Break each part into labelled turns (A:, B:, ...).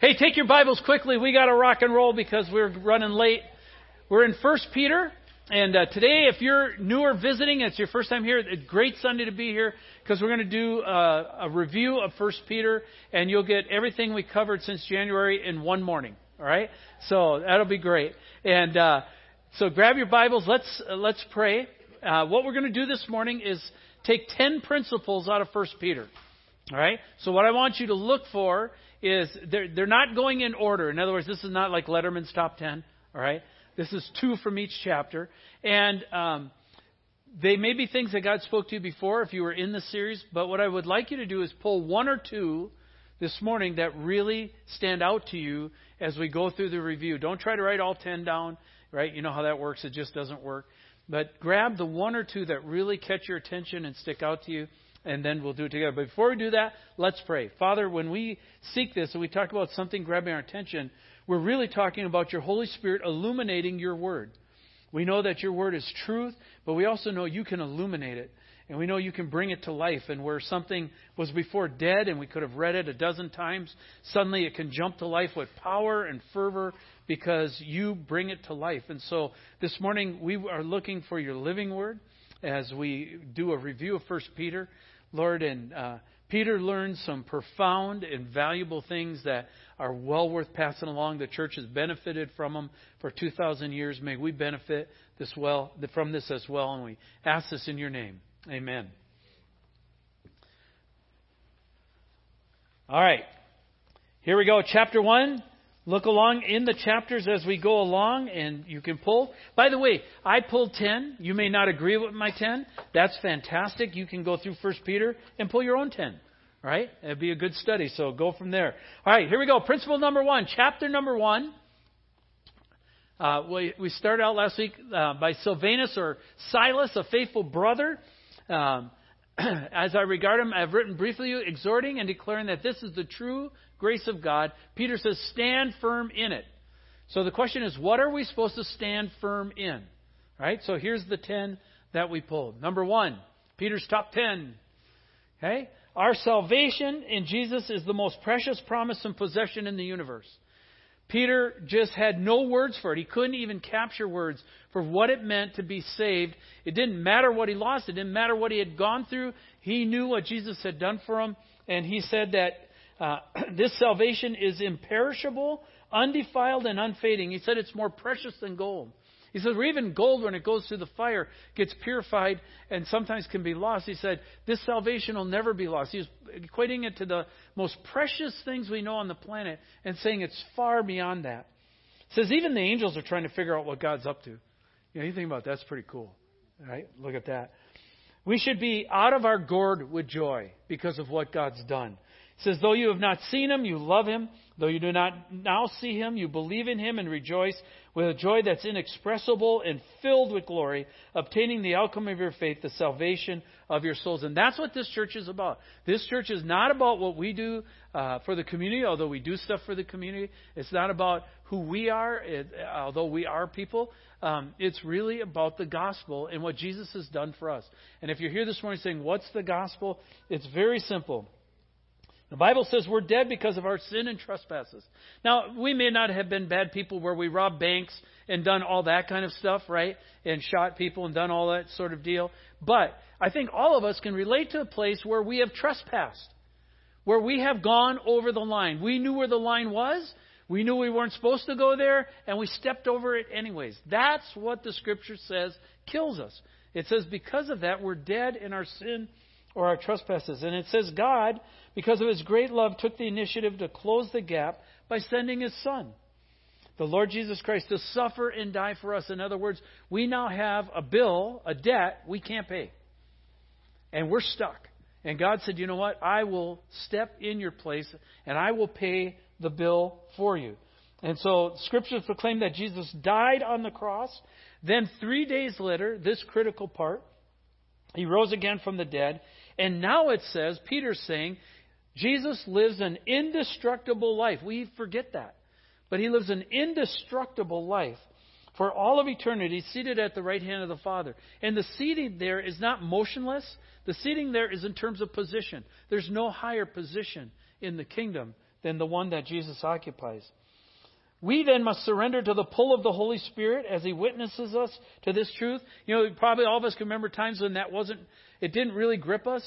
A: Hey, take your Bibles quickly. We got to rock and roll because we're running late. We're in First Peter, and uh, today, if you're new or visiting, it's your first time here. It's a great Sunday to be here because we're going to do uh, a review of First Peter, and you'll get everything we covered since January in one morning. All right, so that'll be great. And uh, so, grab your Bibles. Let's uh, let's pray. Uh, what we're going to do this morning is take ten principles out of First Peter. All right. So, what I want you to look for is they're, they're not going in order. In other words, this is not like Letterman's top 10, all right? This is two from each chapter. And um, they may be things that God spoke to you before if you were in the series, but what I would like you to do is pull one or two this morning that really stand out to you as we go through the review. Don't try to write all 10 down, right? You know how that works, it just doesn't work. But grab the one or two that really catch your attention and stick out to you and then we'll do it together. But before we do that, let's pray. Father, when we seek this and we talk about something grabbing our attention, we're really talking about your Holy Spirit illuminating your word. We know that your word is truth, but we also know you can illuminate it. And we know you can bring it to life. And where something was before dead and we could have read it a dozen times, suddenly it can jump to life with power and fervor because you bring it to life. And so this morning we are looking for your living word as we do a review of First Peter. Lord, and uh, Peter learned some profound and valuable things that are well worth passing along. The church has benefited from them for 2,000 years. May we benefit this well from this as well, and we ask this in your name. Amen. All right. Here we go. Chapter 1 Look along in the chapters as we go along, and you can pull. By the way, I pulled 10. You may not agree with my 10. That's fantastic. You can go through 1 Peter and pull your own 10. Right? It'd be a good study, so go from there. All right, here we go. Principle number one, chapter number one. Uh, we, we started out last week uh, by Silvanus or Silas, a faithful brother. Um, as I regard him, I have written briefly, exhorting and declaring that this is the true grace of God. Peter says, stand firm in it. So the question is, what are we supposed to stand firm in? Right? So here's the 10 that we pulled. Number one, Peter's top 10. Okay? Our salvation in Jesus is the most precious promise and possession in the universe. Peter just had no words for it. He couldn't even capture words for what it meant to be saved. It didn't matter what he lost. It didn't matter what he had gone through. He knew what Jesus had done for him. And he said that uh, this salvation is imperishable, undefiled, and unfading. He said it's more precious than gold. He says, or even gold, when it goes through the fire, gets purified and sometimes can be lost. He said, this salvation will never be lost. He's equating it to the most precious things we know on the planet and saying it's far beyond that. He says, even the angels are trying to figure out what God's up to. You know, you think about that, that's pretty cool. Right? Look at that. We should be out of our gourd with joy because of what God's done. It says, Though you have not seen him, you love him. Though you do not now see him, you believe in him and rejoice with a joy that's inexpressible and filled with glory, obtaining the outcome of your faith, the salvation of your souls. And that's what this church is about. This church is not about what we do uh, for the community, although we do stuff for the community. It's not about who we are, it, although we are people. Um, it's really about the gospel and what Jesus has done for us. And if you're here this morning saying, What's the gospel? It's very simple. The Bible says we're dead because of our sin and trespasses. Now, we may not have been bad people where we robbed banks and done all that kind of stuff, right? And shot people and done all that sort of deal. But I think all of us can relate to a place where we have trespassed, where we have gone over the line. We knew where the line was. We knew we weren't supposed to go there, and we stepped over it anyways. That's what the Scripture says kills us. It says because of that, we're dead in our sin or our trespasses. And it says God because of his great love, took the initiative to close the gap by sending his son, the Lord Jesus Christ, to suffer and die for us. In other words, we now have a bill, a debt we can't pay. And we're stuck. And God said, You know what? I will step in your place and I will pay the bill for you. And so scriptures proclaim that Jesus died on the cross. Then, three days later, this critical part, he rose again from the dead. And now it says, Peter's saying, Jesus lives an indestructible life. We forget that. But he lives an indestructible life for all of eternity, seated at the right hand of the Father. And the seating there is not motionless. The seating there is in terms of position. There's no higher position in the kingdom than the one that Jesus occupies. We then must surrender to the pull of the Holy Spirit as He witnesses us to this truth. You know, probably all of us can remember times when that wasn't, it didn't really grip us.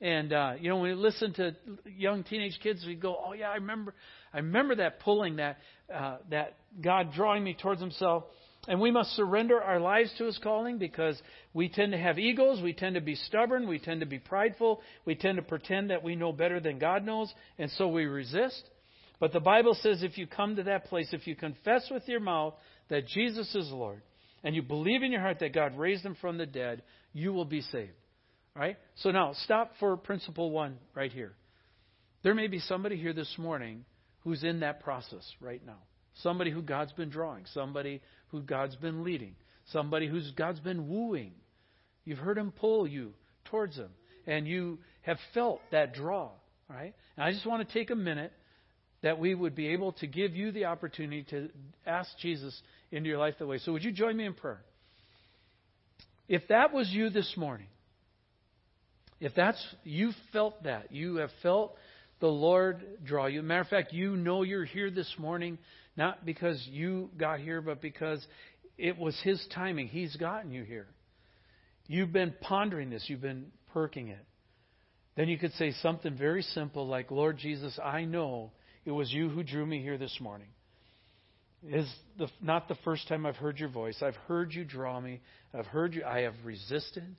A: And uh, you know, when we listen to young teenage kids, we go, "Oh yeah, I remember, I remember that pulling, that uh, that God drawing me towards Himself." And we must surrender our lives to His calling because we tend to have egos, we tend to be stubborn, we tend to be prideful, we tend to pretend that we know better than God knows, and so we resist. But the Bible says if you come to that place, if you confess with your mouth that Jesus is Lord, and you believe in your heart that God raised him from the dead, you will be saved. Right? So now, stop for principle one right here. There may be somebody here this morning who's in that process right now. Somebody who God's been drawing, somebody who God's been leading, somebody who God's been wooing. You've heard him pull you towards him, and you have felt that draw. Right? And I just want to take a minute that we would be able to give you the opportunity to ask Jesus into your life that way. So, would you join me in prayer? If that was you this morning, if that's you felt that, you have felt the Lord draw you. Matter of fact, you know you're here this morning not because you got here, but because it was His timing. He's gotten you here. You've been pondering this, you've been perking it. Then you could say something very simple like, Lord Jesus, I know it was you who drew me here this morning. Is the, not the first time I've heard your voice. I've heard you draw me. I've heard you. I have resisted.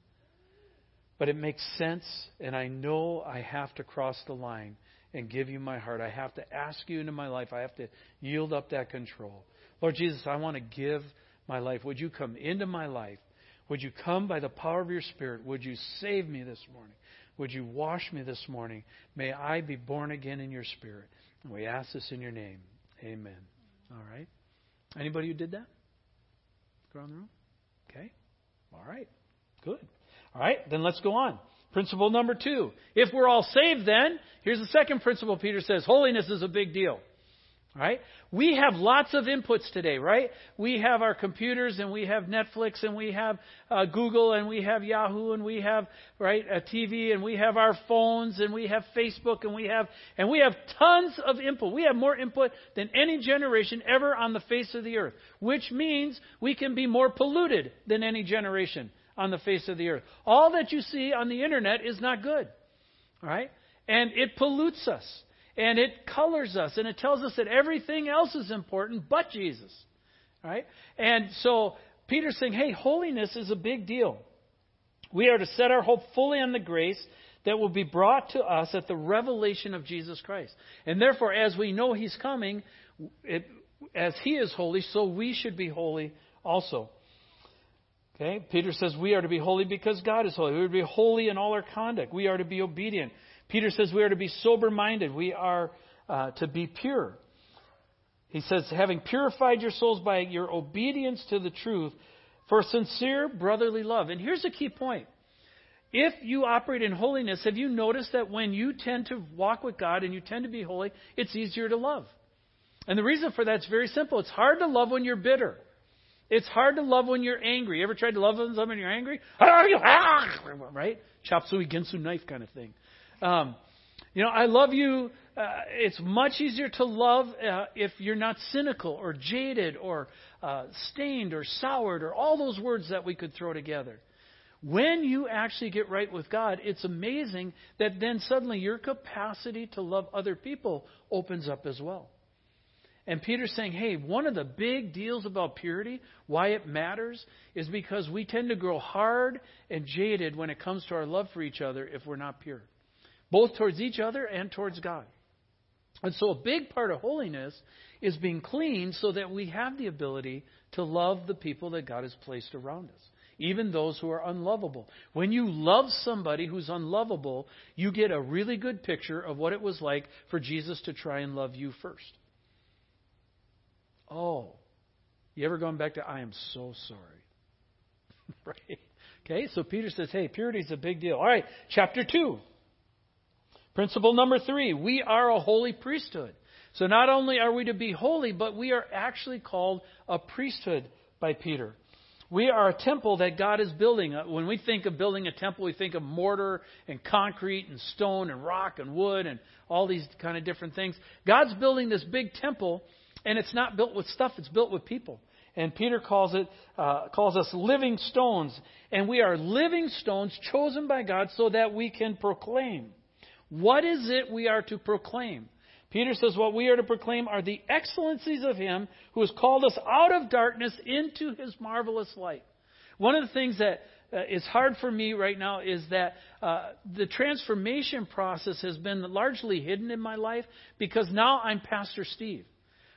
A: But it makes sense, and I know I have to cross the line and give you my heart. I have to ask you into my life. I have to yield up that control. Lord Jesus, I want to give my life. Would you come into my life? Would you come by the power of your Spirit? Would you save me this morning? Would you wash me this morning? May I be born again in your Spirit. And we ask this in your name. Amen. All right. Anybody who did that? Go Around the room? Okay. All right. Good. All right. Then let's go on. Principle number two. If we're all saved, then, here's the second principle Peter says holiness is a big deal. Right? We have lots of inputs today, right? We have our computers and we have Netflix and we have uh, Google and we have Yahoo and we have right a TV and we have our phones and we have Facebook and we have and we have tons of input. We have more input than any generation ever on the face of the earth, which means we can be more polluted than any generation on the face of the earth. All that you see on the internet is not good. Right? And it pollutes us and it colors us and it tells us that everything else is important but Jesus. Right? And so Peter's saying, hey, holiness is a big deal. We are to set our hope fully on the grace that will be brought to us at the revelation of Jesus Christ. And therefore, as we know He's coming, it, as He is holy, so we should be holy also. Okay? Peter says we are to be holy because God is holy. We are to be holy in all our conduct. We are to be obedient. Peter says we are to be sober minded. We are uh, to be pure. He says, having purified your souls by your obedience to the truth for sincere brotherly love. And here's a key point. If you operate in holiness, have you noticed that when you tend to walk with God and you tend to be holy, it's easier to love? And the reason for that is very simple. It's hard to love when you're bitter. It's hard to love when you're angry. You ever tried to love someone when you're angry? Right? Chop suey ginsu knife kind of thing. Um, you know, I love you. Uh, it's much easier to love uh, if you're not cynical or jaded or uh, stained or soured or all those words that we could throw together. When you actually get right with God, it's amazing that then suddenly your capacity to love other people opens up as well. And Peter's saying, hey, one of the big deals about purity, why it matters, is because we tend to grow hard and jaded when it comes to our love for each other if we're not pure both towards each other and towards God. And so, a big part of holiness is being clean so that we have the ability to love the people that God has placed around us, even those who are unlovable. When you love somebody who's unlovable, you get a really good picture of what it was like for Jesus to try and love you first. Oh, you ever gone back to, I am so sorry? right? Okay, so Peter says, hey, purity is a big deal. All right, chapter 2. Principle number three we are a holy priesthood. So not only are we to be holy, but we are actually called a priesthood by Peter. We are a temple that God is building. Uh, when we think of building a temple, we think of mortar and concrete and stone and rock and wood and all these kind of different things. God's building this big temple, and it's not built with stuff, it's built with people. And Peter calls it uh, calls us living stones, and we are living stones chosen by God so that we can proclaim. What is it we are to proclaim? Peter says, What we are to proclaim are the excellencies of Him who has called us out of darkness into His marvelous light. One of the things that uh, is hard for me right now is that uh, the transformation process has been largely hidden in my life because now I'm Pastor Steve.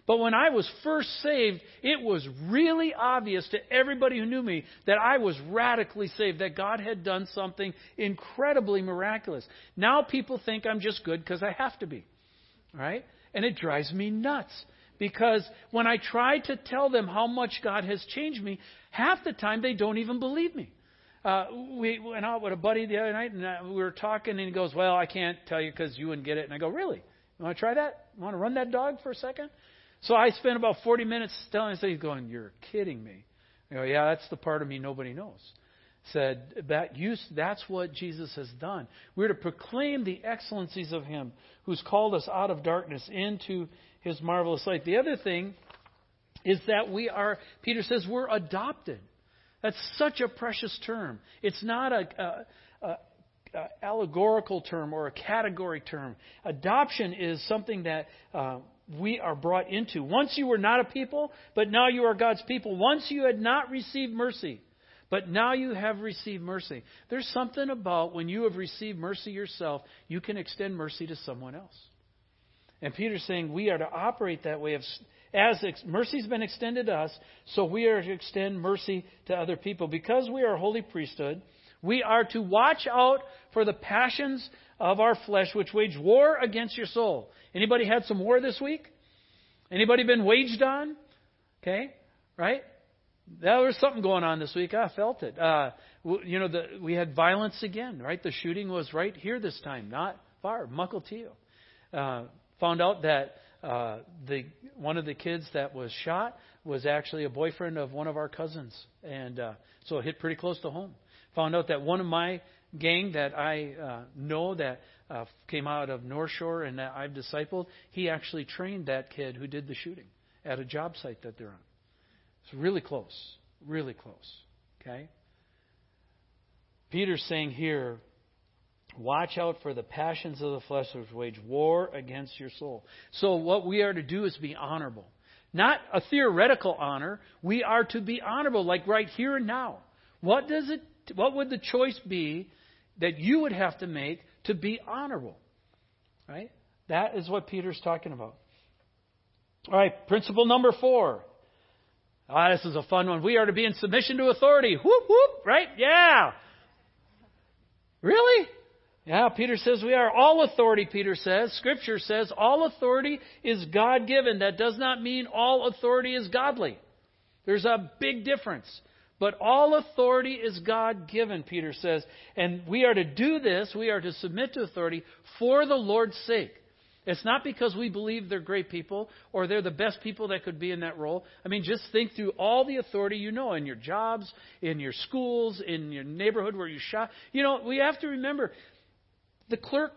A: But when I was first saved, it was really obvious to everybody who knew me that I was radically saved, that God had done something incredibly miraculous. Now people think I'm just good because I have to be right? And it drives me nuts because when I try to tell them how much God has changed me, half the time they don't even believe me. Uh, we went out with a buddy the other night, and uh, we were talking, and he goes, "Well, I can't tell you because you wouldn't get it." And I go, "Really? You want to try that? You want to run that dog for a second? So I spent about 40 minutes telling him. He's going, "You're kidding me." I go, "Yeah, that's the part of me nobody knows." said that you, that's what Jesus has done. We're to proclaim the excellencies of Him who's called us out of darkness into His marvelous light. The other thing is that we are, Peter says, we're adopted. That's such a precious term. It's not a, a, a, a allegorical term or a category term. Adoption is something that uh, we are brought into. Once you were not a people, but now you are God's people. Once you had not received mercy but now you have received mercy. There's something about when you have received mercy yourself, you can extend mercy to someone else. And Peter's saying we are to operate that way. As mercy's been extended to us, so we are to extend mercy to other people. Because we are a holy priesthood, we are to watch out for the passions of our flesh, which wage war against your soul. Anybody had some war this week? Anybody been waged on? Okay, right? There was something going on this week. I felt it. Uh, you know, the, we had violence again, right? The shooting was right here this time, not far, Mukilteo. Uh, found out that uh, the one of the kids that was shot was actually a boyfriend of one of our cousins, and uh, so it hit pretty close to home. Found out that one of my gang that I uh, know that uh, came out of North Shore and that I've discipled, he actually trained that kid who did the shooting at a job site that they're on. It's really close. Really close. Okay? Peter's saying here, watch out for the passions of the flesh which wage war against your soul. So what we are to do is be honorable. Not a theoretical honor. We are to be honorable, like right here and now. What does it what would the choice be that you would have to make to be honorable? Right? That is what Peter's talking about. All right, principle number four. Ah, this is a fun one. We are to be in submission to authority. Whoop, whoop, right? Yeah. Really? Yeah, Peter says we are. All authority, Peter says. Scripture says all authority is God given. That does not mean all authority is godly. There's a big difference. But all authority is God given, Peter says. And we are to do this, we are to submit to authority for the Lord's sake. It's not because we believe they're great people or they're the best people that could be in that role. I mean, just think through all the authority you know in your jobs, in your schools, in your neighborhood where you shop. You know, we have to remember the clerk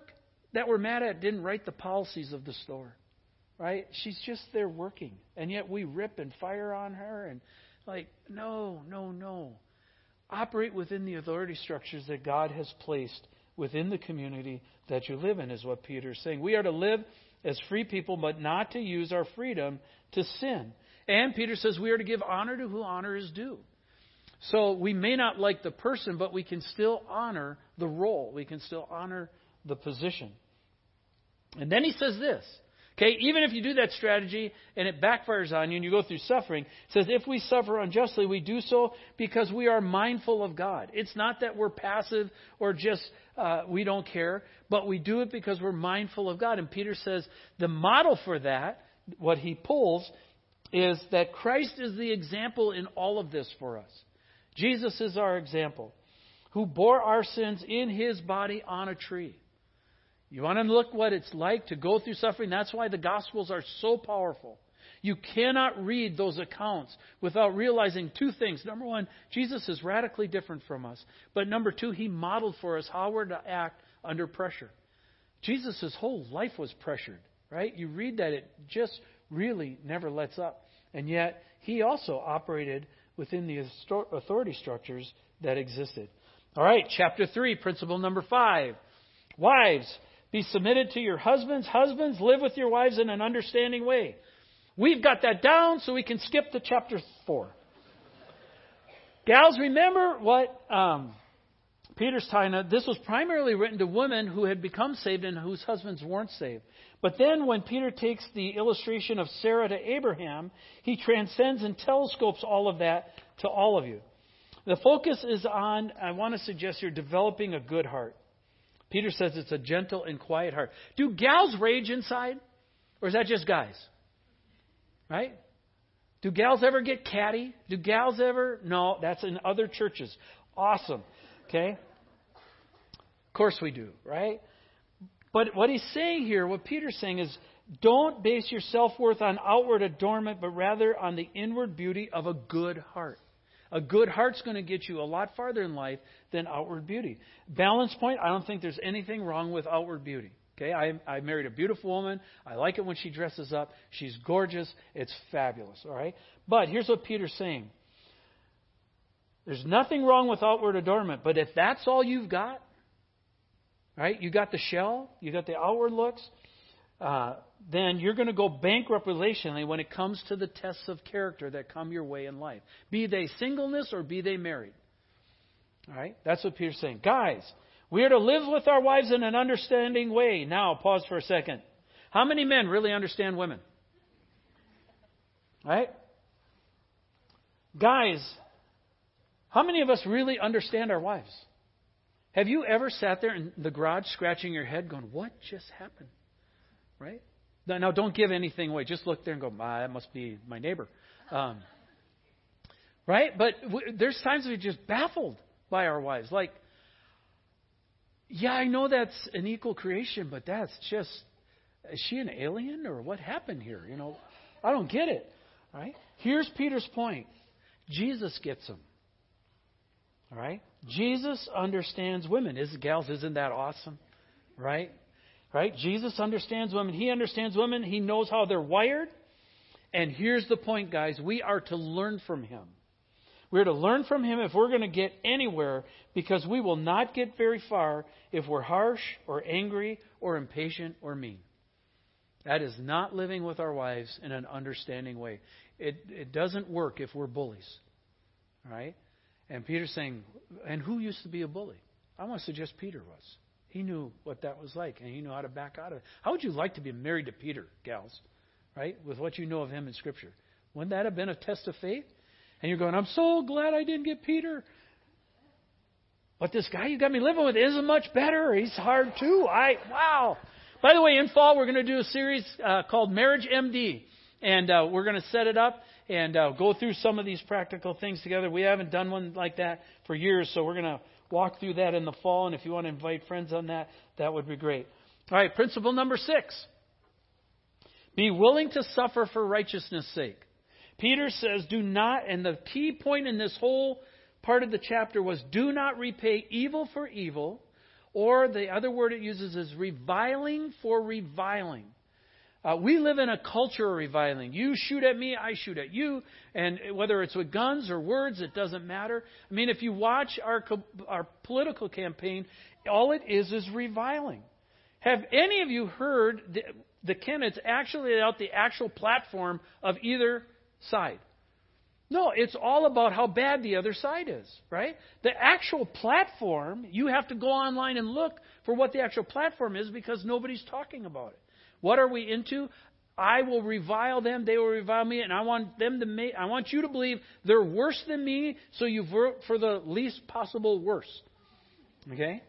A: that we're mad at didn't write the policies of the store, right? She's just there working. And yet we rip and fire on her and, like, no, no, no. Operate within the authority structures that God has placed within the community that you live in, is what Peter is saying. We are to live as free people, but not to use our freedom to sin. And Peter says we are to give honor to who honor is due. So we may not like the person, but we can still honor the role. We can still honor the position. And then he says this Okay, even if you do that strategy and it backfires on you and you go through suffering, it says if we suffer unjustly, we do so because we are mindful of God. It's not that we're passive or just uh, we don't care, but we do it because we're mindful of God. And Peter says the model for that, what he pulls, is that Christ is the example in all of this for us. Jesus is our example, who bore our sins in his body on a tree. You want to look what it's like to go through suffering? That's why the Gospels are so powerful. You cannot read those accounts without realizing two things. Number one, Jesus is radically different from us. But number two, he modeled for us how we're to act under pressure. Jesus' whole life was pressured, right? You read that, it just really never lets up. And yet, he also operated within the authority structures that existed. All right, chapter 3, principle number 5. Wives, be submitted to your husbands. Husbands, live with your wives in an understanding way. We've got that down, so we can skip to chapter 4. Gals, remember what um, Peter's tying up. This was primarily written to women who had become saved and whose husbands weren't saved. But then when Peter takes the illustration of Sarah to Abraham, he transcends and telescopes all of that to all of you. The focus is on, I want to suggest you're developing a good heart. Peter says it's a gentle and quiet heart. Do gals rage inside? Or is that just guys? Right? Do gals ever get catty? Do gals ever? No, that's in other churches. Awesome. Okay? Of course we do, right? But what he's saying here, what Peter's saying is don't base your self worth on outward adornment, but rather on the inward beauty of a good heart. A good heart's going to get you a lot farther in life than outward beauty. Balance point, I don't think there's anything wrong with outward beauty. Okay, I, I married a beautiful woman. I like it when she dresses up. She's gorgeous. It's fabulous. All right, but here's what Peter's saying: there's nothing wrong with outward adornment, but if that's all you've got, right? You got the shell, you got the outward looks, uh, then you're going to go bankrupt relationally when it comes to the tests of character that come your way in life. Be they singleness or be they married. All right? That's what Peter's saying. Guys, we are to live with our wives in an understanding way. Now, pause for a second. How many men really understand women? Right? Guys, how many of us really understand our wives? Have you ever sat there in the garage scratching your head going, What just happened? Right? Now, don't give anything away. Just look there and go, ah, That must be my neighbor. Um, right? But w- there's times we're just baffled by our wives. Like, yeah, I know that's an equal creation, but that's just, is she an alien or what happened here? You know, I don't get it. Right? Here's Peter's point Jesus gets them. All right? Jesus understands women. Is gals, isn't that awesome? Right? Right? Jesus understands women. He understands women. He knows how they're wired. And here's the point, guys. We are to learn from him. We're to learn from him if we're going to get anywhere because we will not get very far if we're harsh or angry or impatient or mean. That is not living with our wives in an understanding way. It, it doesn't work if we're bullies. Right? And Peter's saying, and who used to be a bully? I want to suggest Peter was. He knew what that was like, and he knew how to back out of it. How would you like to be married to Peter, gals? Right? With what you know of him in Scripture. Wouldn't that have been a test of faith? And you're going, I'm so glad I didn't get Peter. But this guy you got me living with isn't much better. He's hard too. I wow. By the way, in fall we're going to do a series uh, called Marriage MD, and uh, we're going to set it up and uh, go through some of these practical things together. We haven't done one like that for years, so we're going to walk through that in the fall. And if you want to invite friends on that, that would be great. All right, principle number six be willing to suffer for righteousness' sake. Peter says, do not, and the key point in this whole part of the chapter was do not repay evil for evil, or the other word it uses is reviling for reviling. Uh, we live in a culture of reviling. You shoot at me, I shoot at you, and whether it's with guns or words, it doesn't matter. I mean, if you watch our our political campaign, all it is is reviling. Have any of you heard the, the candidates actually out the actual platform of either side? No, it's all about how bad the other side is, right? The actual platform, you have to go online and look for what the actual platform is because nobody's talking about it. What are we into? I will revile them, they will revile me, and I want them to make, I want you to believe they're worse than me, so you vote for the least possible worst. Okay?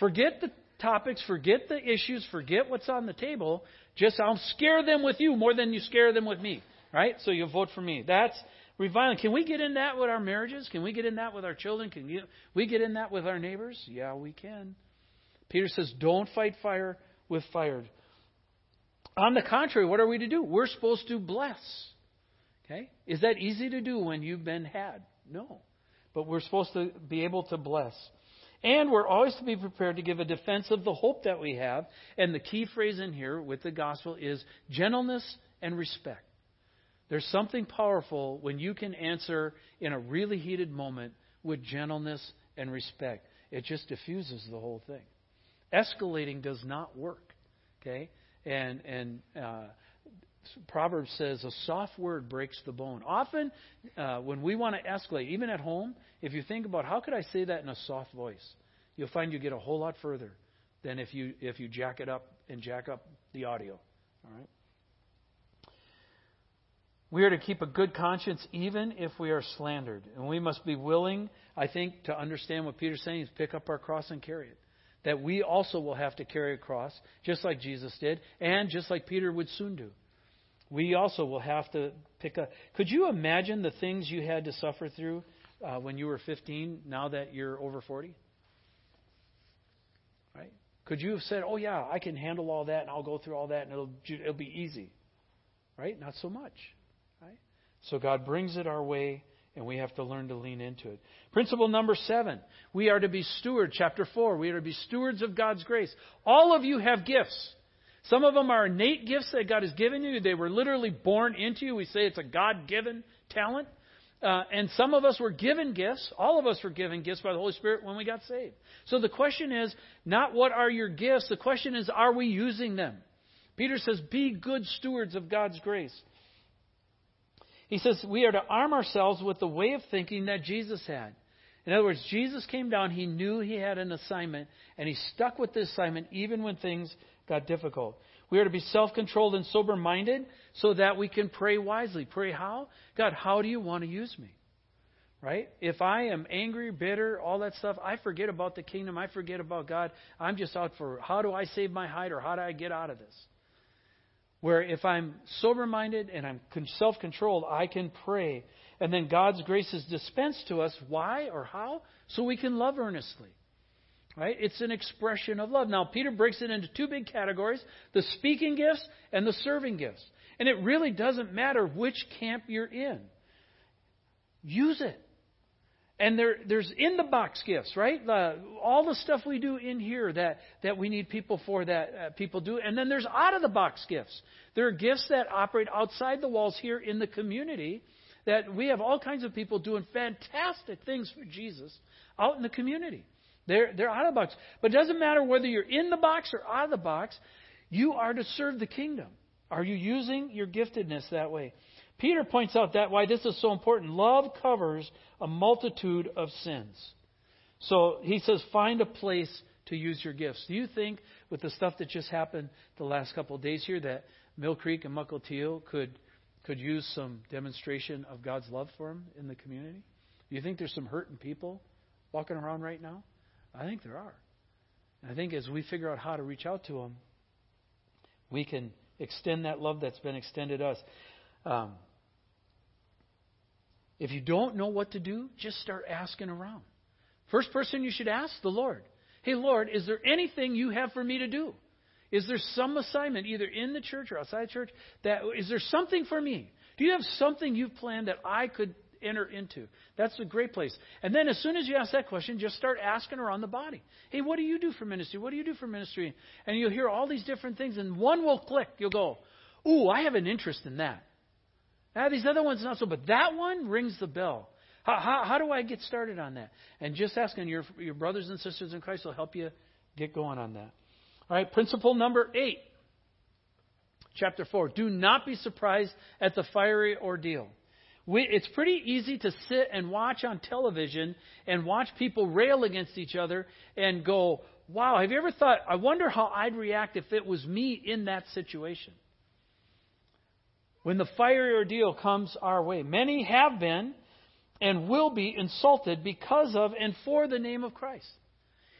A: Forget the topics, forget the issues, forget what's on the table. Just I'll scare them with you more than you scare them with me. Right? So you vote for me. That's reviling. Can we get in that with our marriages? Can we get in that with our children? Can we get in that with our neighbors? Yeah, we can. Peter says, Don't fight fire with fire. On the contrary, what are we to do? We're supposed to bless. Okay? Is that easy to do when you've been had? No. But we're supposed to be able to bless. And we're always to be prepared to give a defense of the hope that we have. And the key phrase in here with the gospel is gentleness and respect. There's something powerful when you can answer in a really heated moment with gentleness and respect. It just diffuses the whole thing. Escalating does not work. Okay? And and uh, Proverbs says a soft word breaks the bone. Often, uh, when we want to escalate, even at home, if you think about how could I say that in a soft voice, you'll find you get a whole lot further than if you if you jack it up and jack up the audio. All right. We are to keep a good conscience even if we are slandered, and we must be willing, I think, to understand what Peter's saying is pick up our cross and carry it. That we also will have to carry a cross, just like Jesus did, and just like Peter would soon do we also will have to pick up. Could you imagine the things you had to suffer through uh, when you were 15 now that you're over 40? Right? Could you have said, oh, yeah, I can handle all that and I'll go through all that and it'll, it'll be easy? Right? Not so much. Right? So God brings it our way and we have to learn to lean into it. Principle number seven we are to be stewards, chapter 4. We are to be stewards of God's grace. All of you have gifts. Some of them are innate gifts that God has given you. They were literally born into you. We say it's a God given talent. Uh, and some of us were given gifts. All of us were given gifts by the Holy Spirit when we got saved. So the question is not what are your gifts, the question is are we using them? Peter says, be good stewards of God's grace. He says we are to arm ourselves with the way of thinking that Jesus had. In other words, Jesus came down, he knew he had an assignment, and he stuck with the assignment even when things got difficult. We are to be self controlled and sober minded so that we can pray wisely. Pray how? God, how do you want to use me? Right? If I am angry, bitter, all that stuff, I forget about the kingdom. I forget about God. I'm just out for how do I save my hide or how do I get out of this? Where if I'm sober minded and I'm self controlled, I can pray. And then God's grace is dispensed to us. Why or how? So we can love earnestly. Right? It's an expression of love. Now, Peter breaks it into two big categories the speaking gifts and the serving gifts. And it really doesn't matter which camp you're in. Use it. And there, there's in the box gifts, right? Uh, all the stuff we do in here that, that we need people for that uh, people do. And then there's out of the box gifts. There are gifts that operate outside the walls here in the community that we have all kinds of people doing fantastic things for Jesus out in the community. They're, they're out of the box. But it doesn't matter whether you're in the box or out of the box, you are to serve the kingdom. Are you using your giftedness that way? Peter points out that why this is so important. Love covers a multitude of sins. So he says, find a place to use your gifts. Do you think, with the stuff that just happened the last couple of days here, that Mill Creek and Mukilteo could could use some demonstration of God's love for them in the community? Do you think there's some hurting people walking around right now? I think there are. And I think as we figure out how to reach out to them, we can extend that love that's been extended us. Um, if you don't know what to do, just start asking around. First person you should ask, the Lord. Hey, Lord, is there anything you have for me to do? Is there some assignment, either in the church or outside the church, that is there something for me? Do you have something you've planned that I could enter into? That's a great place. And then as soon as you ask that question, just start asking around the body. Hey, what do you do for ministry? What do you do for ministry? And you'll hear all these different things, and one will click. You'll go, Ooh, I have an interest in that. Now, these other ones not so, but that one rings the bell. How, how, how do I get started on that? And just asking your, your brothers and sisters in Christ will help you get going on that. All right, principle number eight, chapter 4. Do not be surprised at the fiery ordeal. We, it's pretty easy to sit and watch on television and watch people rail against each other and go, wow, have you ever thought, I wonder how I'd react if it was me in that situation? When the fiery ordeal comes our way, many have been and will be insulted because of and for the name of Christ.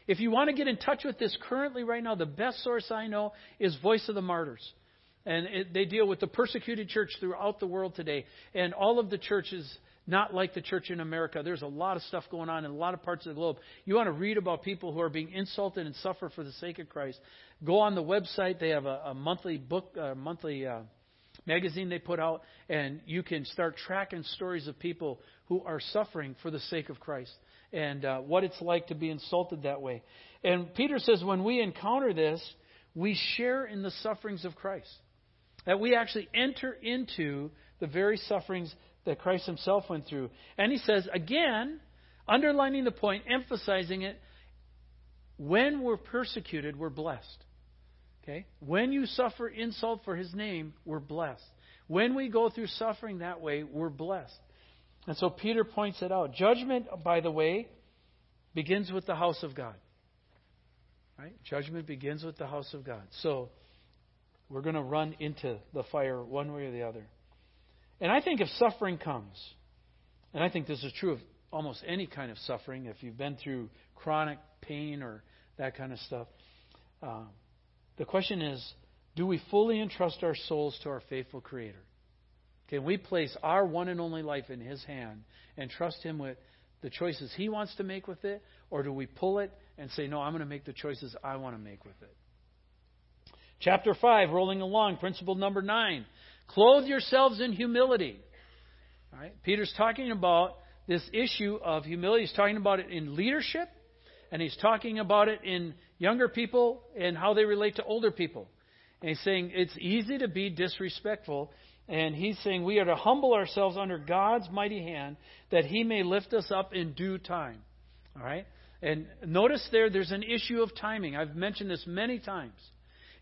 A: If you want to get in touch with this currently right now, the best source I know is Voice of the Martyrs. And it, they deal with the persecuted church throughout the world today. And all of the churches not like the church in America. There's a lot of stuff going on in a lot of parts of the globe. You want to read about people who are being insulted and suffer for the sake of Christ. Go on the website. They have a, a monthly book, a monthly uh, magazine they put out, and you can start tracking stories of people who are suffering for the sake of Christ and uh, what it's like to be insulted that way. And Peter says when we encounter this, we share in the sufferings of Christ. That we actually enter into the very sufferings that Christ himself went through. And he says, again, underlining the point, emphasizing it, when we're persecuted, we're blessed. Okay? When you suffer insult for his name, we're blessed. When we go through suffering that way, we're blessed. And so Peter points it out. Judgment, by the way, begins with the house of God. Right? Judgment begins with the house of God. So we're going to run into the fire one way or the other. And I think if suffering comes, and I think this is true of almost any kind of suffering, if you've been through chronic pain or that kind of stuff, uh, the question is do we fully entrust our souls to our faithful Creator? Can we place our one and only life in His hand and trust Him with the choices He wants to make with it? Or do we pull it and say, no, I'm going to make the choices I want to make with it? Chapter 5, rolling along, principle number 9. Clothe yourselves in humility. Right? Peter's talking about this issue of humility. He's talking about it in leadership, and he's talking about it in younger people and how they relate to older people. And he's saying it's easy to be disrespectful. And he's saying we are to humble ourselves under God's mighty hand that he may lift us up in due time. All right? And notice there, there's an issue of timing. I've mentioned this many times.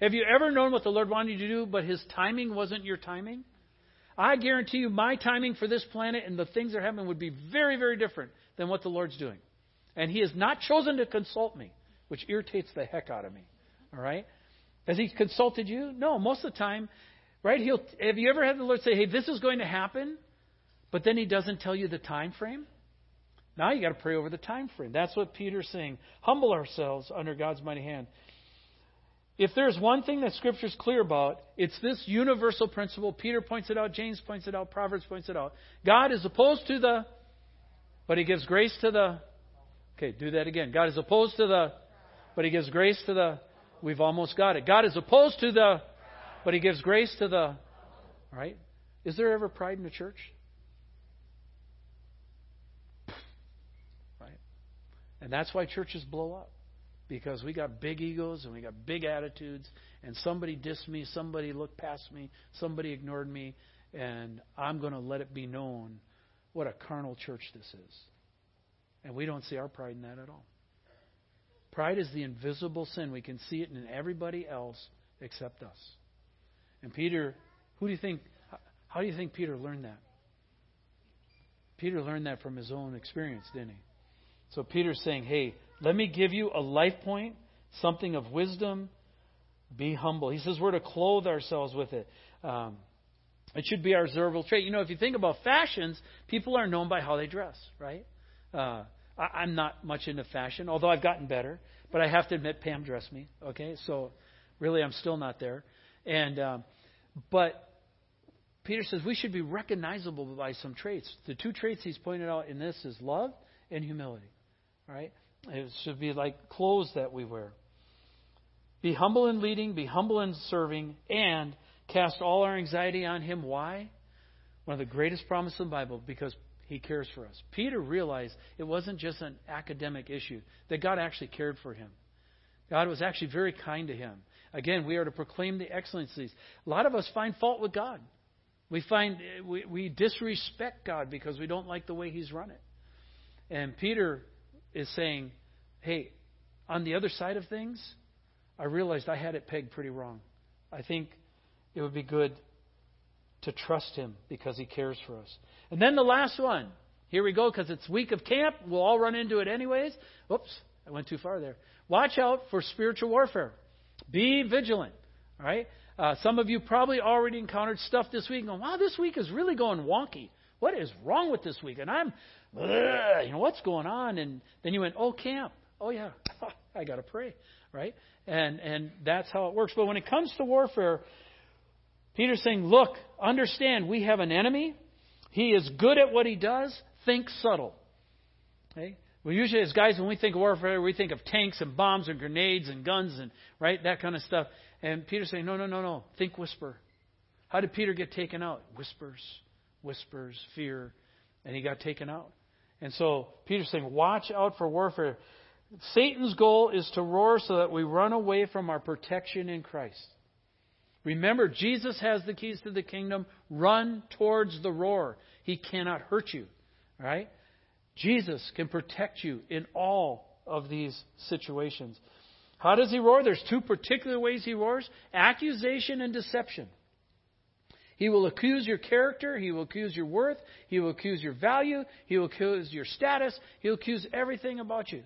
A: Have you ever known what the Lord wanted you to do, but His timing wasn't your timing? I guarantee you, my timing for this planet and the things that are happening would be very, very different than what the Lord's doing. And He has not chosen to consult me, which irritates the heck out of me. All right? Has He consulted you? No, most of the time, right? He'll. Have you ever had the Lord say, "Hey, this is going to happen," but then He doesn't tell you the time frame? Now you got to pray over the time frame. That's what Peter's saying. Humble ourselves under God's mighty hand. If there's one thing that Scripture is clear about, it's this universal principle. Peter points it out, James points it out, Proverbs points it out. God is opposed to the, but He gives grace to the. Okay, do that again. God is opposed to the, but He gives grace to the. We've almost got it. God is opposed to the, but He gives grace to the. Right? Is there ever pride in the church? Right? And that's why churches blow up because we got big egos and we got big attitudes, and somebody dissed me, somebody looked past me, somebody ignored me, and I'm going to let it be known what a carnal church this is. And we don't see our pride in that at all. Pride is the invisible sin. We can see it in everybody else except us. And Peter, who do you think, how do you think Peter learned that? Peter learned that from his own experience, didn't he? So Peter's saying, hey, let me give you a life point, something of wisdom. Be humble. He says we're to clothe ourselves with it. Um, it should be our observable trait. You know, if you think about fashions, people are known by how they dress, right? Uh, I, I'm not much into fashion, although I've gotten better. But I have to admit, Pam dressed me. Okay, so really, I'm still not there. And um, but Peter says we should be recognizable by some traits. The two traits he's pointed out in this is love and humility. Right? It should be like clothes that we wear. Be humble in leading, be humble in serving, and cast all our anxiety on Him. Why? One of the greatest promises in the Bible, because He cares for us. Peter realized it wasn't just an academic issue, that God actually cared for him. God was actually very kind to him. Again, we are to proclaim the excellencies. A lot of us find fault with God. We find eh, we, we disrespect God because we don't like the way He's run it. And Peter is saying, hey, on the other side of things, I realized I had it pegged pretty wrong. I think it would be good to trust Him because He cares for us. And then the last one. Here we go, because it's week of camp. We'll all run into it anyways. Oops, I went too far there. Watch out for spiritual warfare. Be vigilant. All right? Uh, some of you probably already encountered stuff this week and go, wow, this week is really going wonky. What is wrong with this week? And I'm you know, what's going on? And then you went, oh, camp. Oh, yeah, I got to pray, right? And, and that's how it works. But when it comes to warfare, Peter's saying, look, understand, we have an enemy. He is good at what he does. Think subtle. Okay? We usually, as guys, when we think of warfare, we think of tanks and bombs and grenades and guns and right that kind of stuff. And Peter's saying, no, no, no, no. Think whisper. How did Peter get taken out? Whispers, whispers, fear, and he got taken out. And so Peter's saying, watch out for warfare. Satan's goal is to roar so that we run away from our protection in Christ. Remember, Jesus has the keys to the kingdom. Run towards the roar. He cannot hurt you. Right? Jesus can protect you in all of these situations. How does he roar? There's two particular ways he roars accusation and deception. He will accuse your character. He will accuse your worth. He will accuse your value. He will accuse your status. He'll accuse everything about you.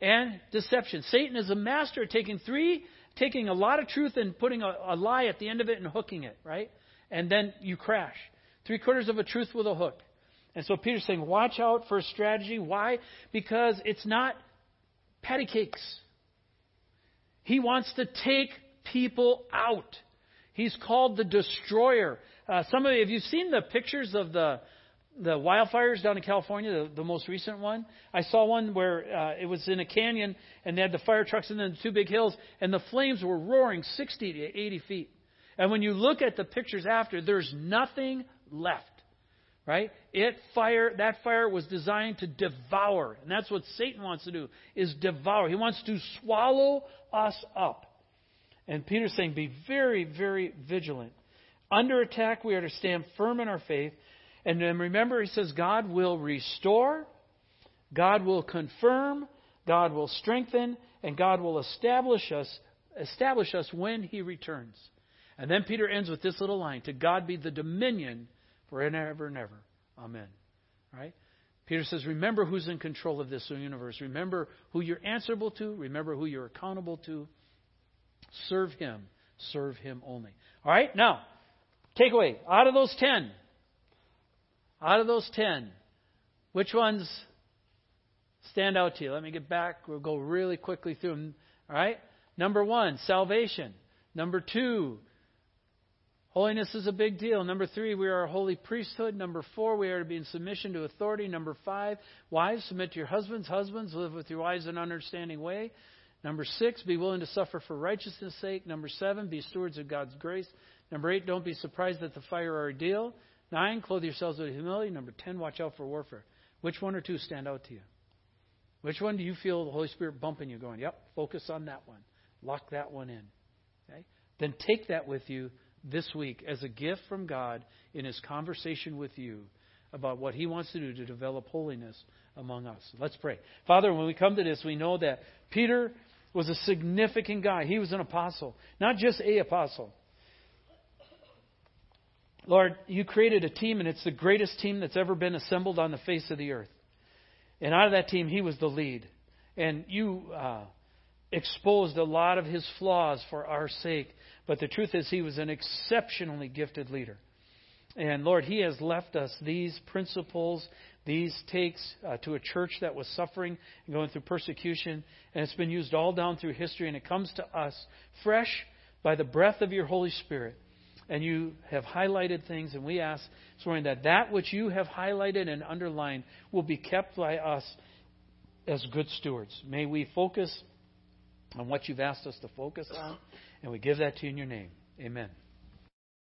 A: And deception. Satan is a master at taking three, taking a lot of truth and putting a, a lie at the end of it and hooking it, right? And then you crash. Three quarters of a truth with a hook. And so Peter's saying, watch out for a strategy. Why? Because it's not patty cakes. He wants to take people out. He's called the destroyer. Uh, some of you, have you seen the pictures of the the wildfires down in California, the, the most recent one? I saw one where uh, it was in a canyon and they had the fire trucks and then the two big hills, and the flames were roaring 60 to 80 feet. And when you look at the pictures after, there's nothing left. Right? It fire that fire was designed to devour. And that's what Satan wants to do is devour. He wants to swallow us up. And Peter's saying, be very, very vigilant. Under attack, we are to stand firm in our faith. And then remember, he says, God will restore, God will confirm, God will strengthen, and God will establish us, establish us when he returns. And then Peter ends with this little line To God be the dominion forever and ever. Amen. Right? Peter says, Remember who's in control of this universe. Remember who you're answerable to. Remember who you're accountable to. Serve Him. Serve Him only. All right? Now, takeaway. Out of those ten, out of those ten, which ones stand out to you? Let me get back. We'll go really quickly through them. All right? Number one, salvation. Number two, Holiness is a big deal. Number three, we are a holy priesthood. Number four, we are to be in submission to authority. Number five, wives, submit to your husbands. Husbands, live with your wives in an understanding way. Number six, be willing to suffer for righteousness' sake. Number seven, be stewards of God's grace. Number eight, don't be surprised at the fire or ordeal. Nine, clothe yourselves with humility. Number ten, watch out for warfare. Which one or two stand out to you? Which one do you feel the Holy Spirit bumping you, going, yep, focus on that one. Lock that one in. Okay? Then take that with you this week as a gift from God in his conversation with you about what he wants to do to develop holiness among us. Let's pray. Father, when we come to this, we know that Peter was a significant guy. He was an apostle, not just a apostle. Lord, you created a team, and it's the greatest team that's ever been assembled on the face of the earth. And out of that team, he was the lead. And you uh, exposed a lot of his flaws for our sake. But the truth is, he was an exceptionally gifted leader. And Lord, he has left us these principles, these takes uh, to a church that was suffering and going through persecution. And it's been used all down through history. And it comes to us fresh by the breath of your Holy Spirit. And you have highlighted things, and we ask morning that that which you have highlighted and underlined will be kept by us as good stewards. May we focus on what you've asked us to focus on, and we give that to you in your name. Amen.